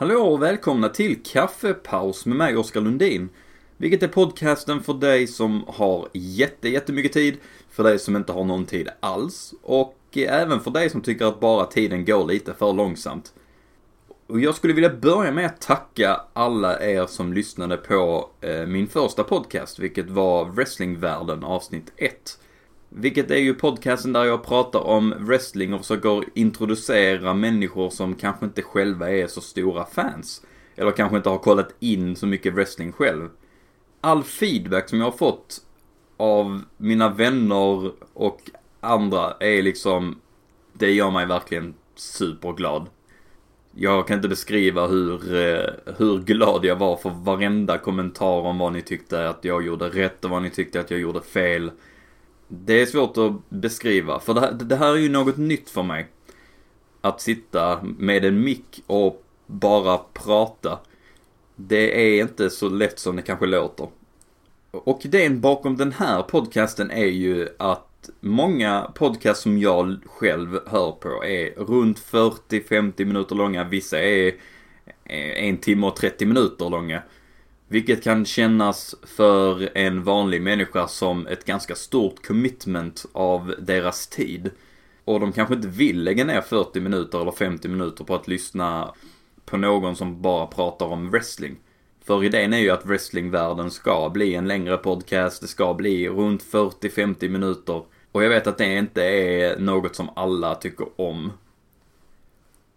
Hallå och välkomna till Kaffepaus med mig Oskar Lundin. Vilket är podcasten för dig som har jätte, jättemycket tid, för dig som inte har någon tid alls och även för dig som tycker att bara tiden går lite för långsamt. Och jag skulle vilja börja med att tacka alla er som lyssnade på eh, min första podcast, vilket var Wrestlingvärlden avsnitt 1. Vilket är ju podcasten där jag pratar om wrestling och försöker introducera människor som kanske inte själva är så stora fans. Eller kanske inte har kollat in så mycket wrestling själv. All feedback som jag har fått av mina vänner och andra är liksom, det gör mig verkligen superglad. Jag kan inte beskriva hur, eh, hur glad jag var för varenda kommentar om vad ni tyckte att jag gjorde rätt och vad ni tyckte att jag gjorde fel. Det är svårt att beskriva, för det här, det här är ju något nytt för mig. Att sitta med en mick och bara prata. Det är inte så lätt som det kanske låter. Och idén bakom den här podcasten är ju att många podcasts som jag själv hör på är runt 40-50 minuter långa. Vissa är en timme och 30 minuter långa. Vilket kan kännas för en vanlig människa som ett ganska stort commitment av deras tid. Och de kanske inte vill lägga ner 40 minuter eller 50 minuter på att lyssna på någon som bara pratar om wrestling. För idén är ju att wrestlingvärlden ska bli en längre podcast, det ska bli runt 40-50 minuter. Och jag vet att det inte är något som alla tycker om.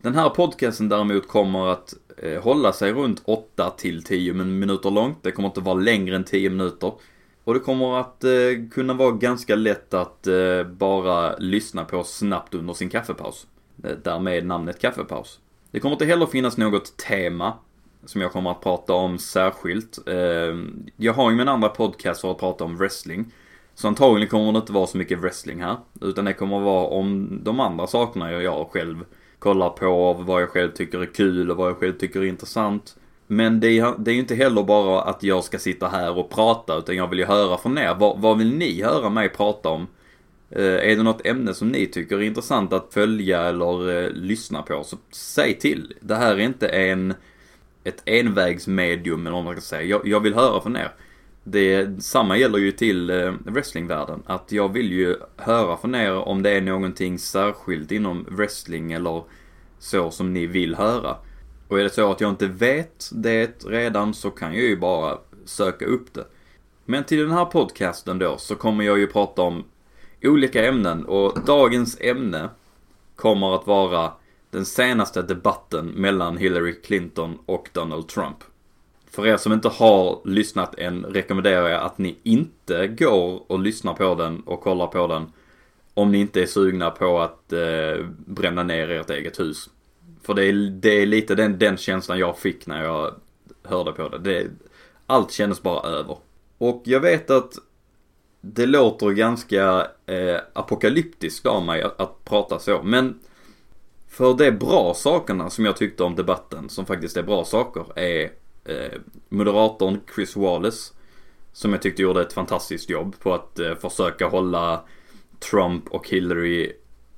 Den här podcasten däremot kommer att Eh, hålla sig runt 8 till 10 minuter långt. Det kommer inte vara längre än 10 minuter. Och det kommer att eh, kunna vara ganska lätt att eh, bara lyssna på snabbt under sin kaffepaus. Eh, därmed namnet kaffepaus. Det kommer inte heller finnas något tema som jag kommer att prata om särskilt. Eh, jag har ju min andra podcast för att prata om wrestling. Så antagligen kommer det inte vara så mycket wrestling här. Utan det kommer att vara om de andra sakerna jag gör själv kollar på vad jag själv tycker är kul och vad jag själv tycker är intressant. Men det är, det är ju inte heller bara att jag ska sitta här och prata utan jag vill ju höra från er. Vad, vad vill ni höra mig prata om? Eh, är det något ämne som ni tycker är intressant att följa eller eh, lyssna på så säg till. Det här är inte en, ett envägsmedium eller vad man ska säga. Jag, jag vill höra från er. Det, samma gäller ju till eh, wrestlingvärlden. Att jag vill ju höra från er om det är någonting särskilt inom wrestling eller så som ni vill höra. Och är det så att jag inte vet det redan så kan jag ju bara söka upp det. Men till den här podcasten då så kommer jag ju prata om olika ämnen och dagens ämne kommer att vara den senaste debatten mellan Hillary Clinton och Donald Trump. För er som inte har lyssnat än rekommenderar jag att ni inte går och lyssnar på den och kollar på den. Om ni inte är sugna på att eh, bränna ner ert eget hus. För det är, det är lite den, den känslan jag fick när jag hörde på det. det. Allt kändes bara över. Och jag vet att det låter ganska eh, apokalyptiskt av mig att, att prata så. Men för de bra sakerna som jag tyckte om debatten, som faktiskt är bra saker, är eh, moderatorn Chris Wallace. Som jag tyckte gjorde ett fantastiskt jobb på att eh, försöka hålla Trump och Hillary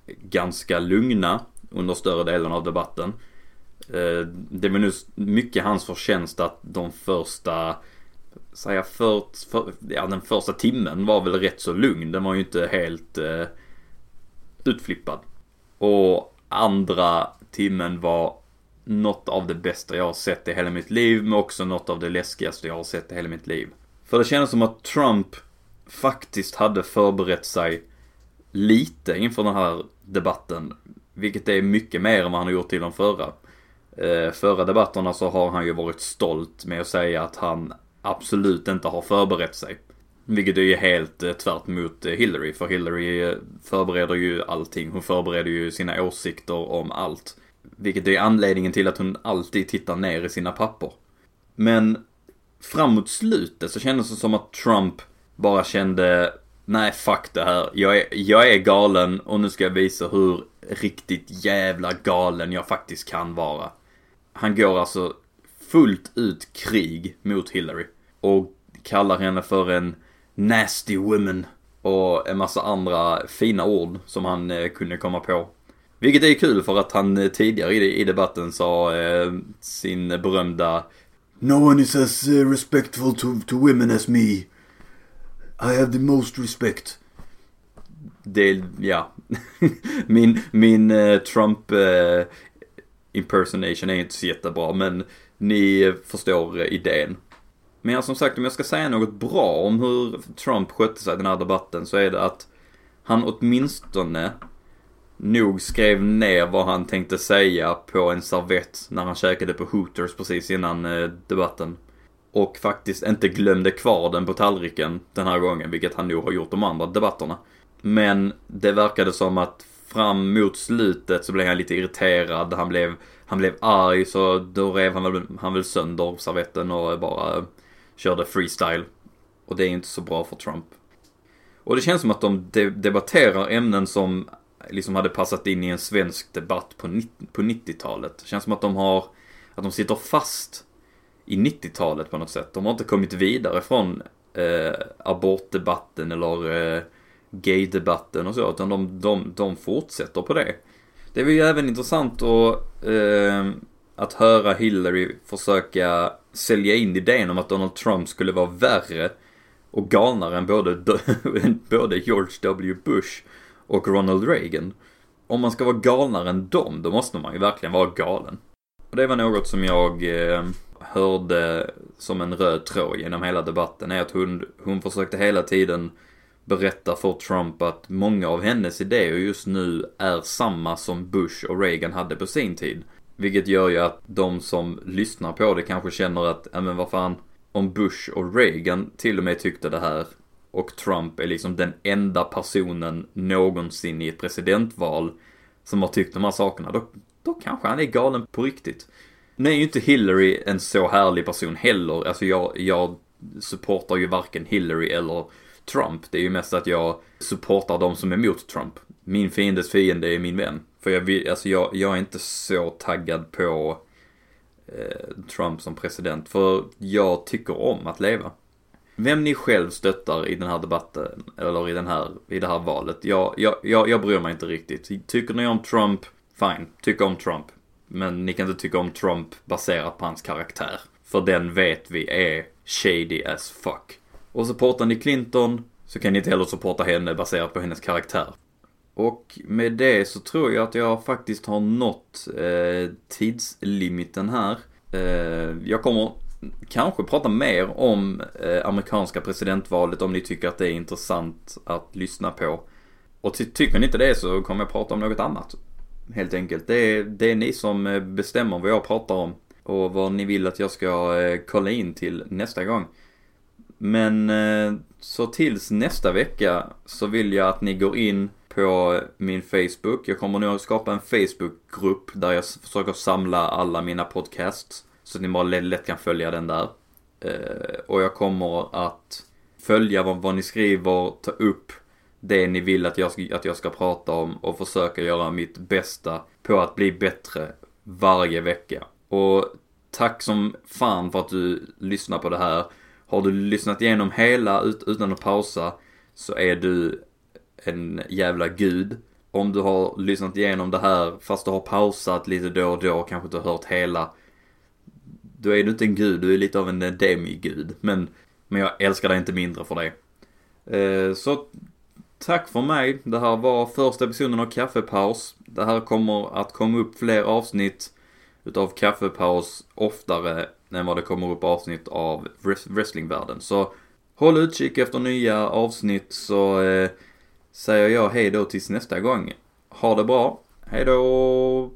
ganska lugna under större delen av debatten. Eh, det var nu mycket hans förtjänst att de första, säga för, för, ja den första timmen var väl rätt så lugn. Den var ju inte helt eh, utflippad. Och andra timmen var något av det bästa jag har sett i hela mitt liv, men också något av det läskigaste jag har sett i hela mitt liv. För det kändes som att Trump faktiskt hade förberett sig lite inför den här debatten. Vilket är mycket mer än vad han har gjort till de förra. Eh, förra debatterna så har han ju varit stolt med att säga att han absolut inte har förberett sig. Vilket är ju helt eh, tvärt mot eh, Hillary, för Hillary eh, förbereder ju allting. Hon förbereder ju sina åsikter om allt. Vilket är anledningen till att hon alltid tittar ner i sina papper. Men framåt slutet så kändes det som att Trump bara kände Nej, fuck det här. Jag är, jag är galen och nu ska jag visa hur riktigt jävla galen jag faktiskt kan vara. Han går alltså fullt ut krig mot Hillary. Och kallar henne för en nasty woman. Och en massa andra fina ord som han eh, kunde komma på. Vilket är kul för att han eh, tidigare i, debatten sa eh, sin berömda No one is as eh, respectful to, to women as me. I have the most respect. Det, ja. min min eh, Trump impersonation är inte så jättebra men ni förstår idén. Men ja, som sagt om jag ska säga något bra om hur Trump skötte sig i den här debatten så är det att han åtminstone nog skrev ner vad han tänkte säga på en servett när han käkade på Hooters precis innan eh, debatten. Och faktiskt inte glömde kvar den på tallriken den här gången, vilket han nog har gjort de andra debatterna. Men det verkade som att fram mot slutet så blev han lite irriterad, han blev, han blev arg så då rev han väl, han väl sönder servetten och bara körde freestyle. Och det är inte så bra för Trump. Och det känns som att de debatterar ämnen som liksom hade passat in i en svensk debatt på, på 90-talet. Känns som att de har, att de sitter fast i 90-talet på något sätt. De har inte kommit vidare från eh, abortdebatten eller eh, gaydebatten och så, utan de, de, de fortsätter på det. Det var ju även intressant att, eh, att höra Hillary försöka sälja in idén om att Donald Trump skulle vara värre och galnare än både, både George W. Bush och Ronald Reagan. Om man ska vara galnare än dem, då måste man ju verkligen vara galen. Och det var något som jag eh, hörde som en röd tråd genom hela debatten, är att hon, hon försökte hela tiden berätta för Trump att många av hennes idéer just nu är samma som Bush och Reagan hade på sin tid. Vilket gör ju att de som lyssnar på det kanske känner att, ja men vad fan, om Bush och Reagan till och med tyckte det här och Trump är liksom den enda personen någonsin i ett presidentval som har tyckt de här sakerna, då, då kanske han är galen på riktigt. Nu är ju inte Hillary en så härlig person heller, alltså jag, jag supportar ju varken Hillary eller Trump. Det är ju mest att jag supportar de som är emot Trump. Min fiendes fiende är min vän. För jag vill, alltså jag, jag är inte så taggad på eh, Trump som president. För jag tycker om att leva. Vem ni själv stöttar i den här debatten, eller i, den här, i det här valet, jag, jag, jag, jag bryr mig inte riktigt. Tycker ni om Trump, fine, tyck om Trump. Men ni kan inte tycka om Trump baserat på hans karaktär. För den vet vi är shady as fuck. Och supportar ni Clinton så kan ni inte heller supporta henne baserat på hennes karaktär. Och med det så tror jag att jag faktiskt har nått eh, tidslimiten här. Eh, jag kommer kanske prata mer om eh, amerikanska presidentvalet om ni tycker att det är intressant att lyssna på. Och ty tycker ni inte det så kommer jag prata om något annat. Helt enkelt. Det är, det är ni som eh, bestämmer vad jag pratar om och vad ni vill att jag ska eh, kolla in till nästa gång. Men eh, så tills nästa vecka så vill jag att ni går in på min Facebook. Jag kommer nu att skapa en Facebookgrupp där jag försöker samla alla mina podcasts. Så att ni bara lätt kan följa den där. Eh, och jag kommer att följa vad, vad ni skriver, ta upp det ni vill att jag, ska, att jag ska prata om och försöka göra mitt bästa på att bli bättre varje vecka. Och tack som fan för att du lyssnar på det här. Har du lyssnat igenom hela ut, utan att pausa så är du en jävla gud. Om du har lyssnat igenom det här fast du har pausat lite då och då, och kanske inte har hört hela. Då är du inte en gud, du är lite av en eh, demigud. Men, men jag älskar dig inte mindre för det. Eh, så tack för mig. Det här var första episoden av Kaffepaus. Det här kommer att komma upp fler avsnitt utav Kaffepaus oftare än vad det kommer upp avsnitt av wrestlingvärlden. Så håll utkik efter nya avsnitt så eh, säger jag hej då tills nästa gång. Ha det bra. Hej då!